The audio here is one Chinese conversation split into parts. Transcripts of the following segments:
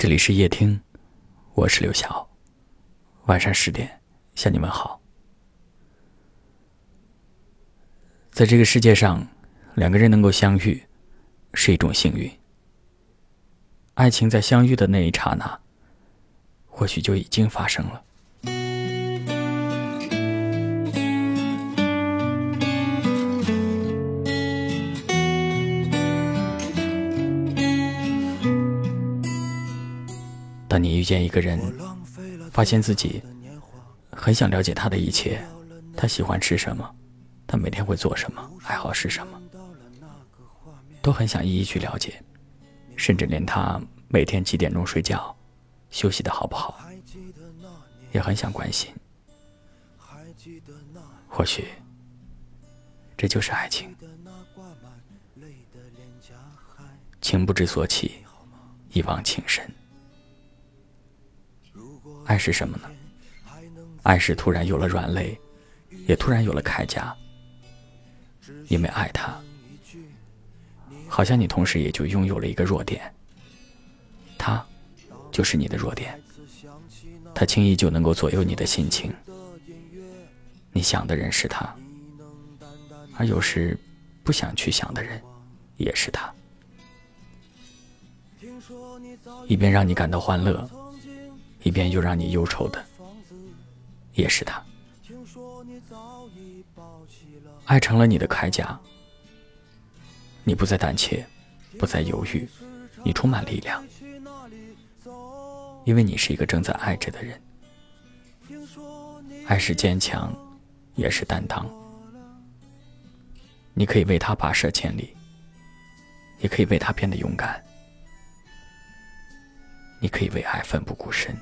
这里是夜听，我是刘晓。晚上十点向你们好。在这个世界上，两个人能够相遇是一种幸运。爱情在相遇的那一刹那，或许就已经发生了。当你遇见一个人，发现自己很想了解他的一切，他喜欢吃什么，他每天会做什么，爱好是什么，都很想一一去了解，甚至连他每天几点钟睡觉，休息的好不好，也很想关心。或许，这就是爱情，情不知所起，一往情深。爱是什么呢？爱是突然有了软肋，也突然有了铠甲。因为爱他，好像你同时也就拥有了一个弱点。他，就是你的弱点。他轻易就能够左右你的心情。你想的人是他，而有时不想去想的人，也是他。一边让你感到欢乐。一边又让你忧愁的，也是他。爱成了你的铠甲，你不再胆怯，不再犹豫，你充满力量，因为你是一个正在爱着的人。爱是坚强，也是担当。你可以为他跋涉千里，也可以为他变得勇敢。你可以为爱奋不顾身。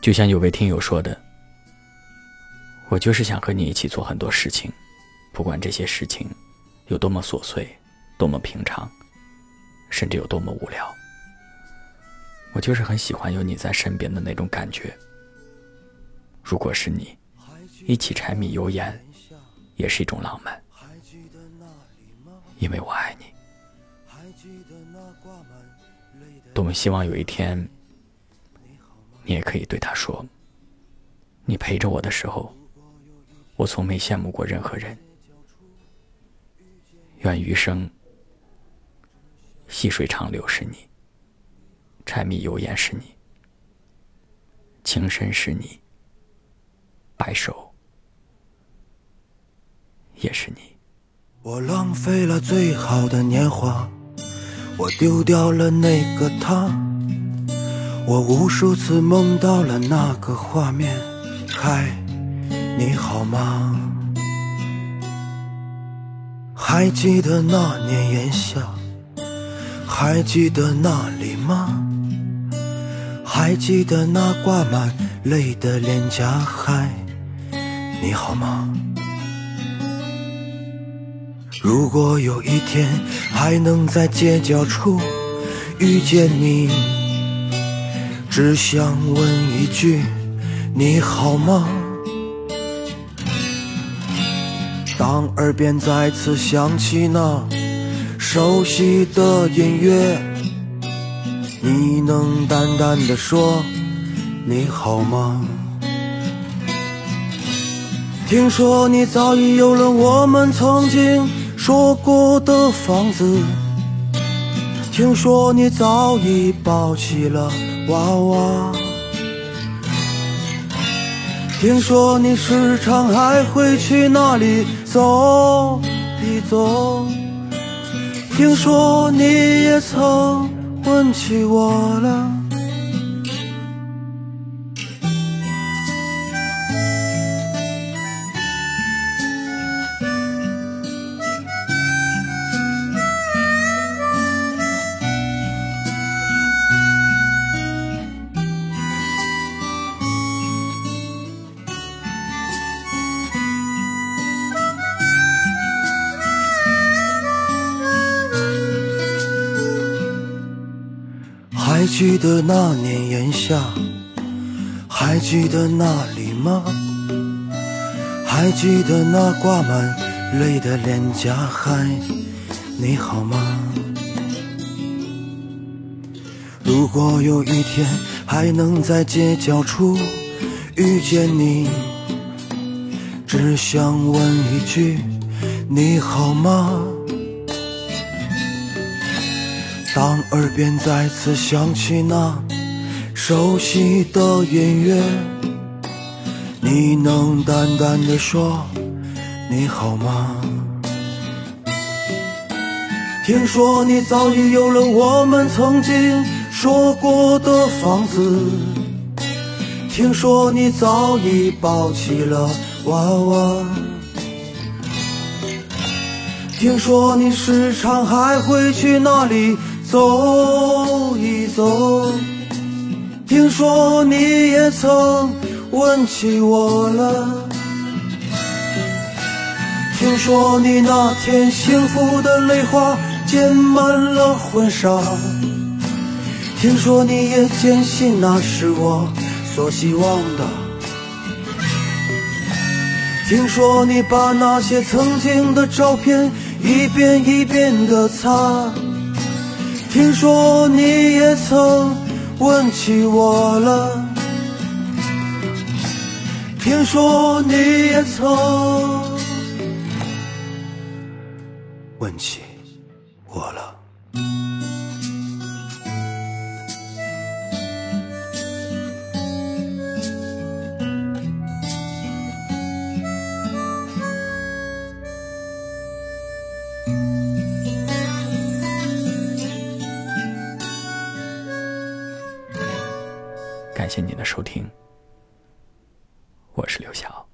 就像有位听友说的：“我就是想和你一起做很多事情，不管这些事情有多么琐碎、多么平常，甚至有多么无聊。我就是很喜欢有你在身边的那种感觉。如果是你，一起柴米油盐，也是一种浪漫，因为我爱你。多么希望有一天。”你也可以对他说：“你陪着我的时候，我从没羡慕过任何人。愿余生细水长流是你，柴米油盐是你，情深是你，白首也是你。”我浪费了最好的年华，我丢掉了那个他。我无数次梦到了那个画面，嗨，你好吗？还记得那年炎夏，还记得那里吗？还记得那挂满泪的脸颊，嗨，你好吗？如果有一天还能在街角处遇见你。只想问一句，你好吗？当耳边再次响起那熟悉的音乐，你能淡淡的说你好吗？听说你早已有了我们曾经说过的房子，听说你早已抱起了。娃娃，听说你时常还会去那里走一走，听说你也曾问起我了。记得那年炎夏，还记得那里吗？还记得那挂满泪的脸颊，嗨，你好吗？如果有一天还能在街角处遇见你，只想问一句你好吗？当耳边再次响起那熟悉的音乐，你能淡淡的说你好吗？听说你早已有了我们曾经说过的房子，听说你早已抱起了娃娃，听说你时常还会去那里。走一走，听说你也曾问起我了。听说你那天幸福的泪花溅满了婚纱。听说你也坚信那是我所希望的。听说你把那些曾经的照片一遍一遍的擦。听说你也曾问起我了，听说你也曾问起。感谢您的收听，我是刘晓。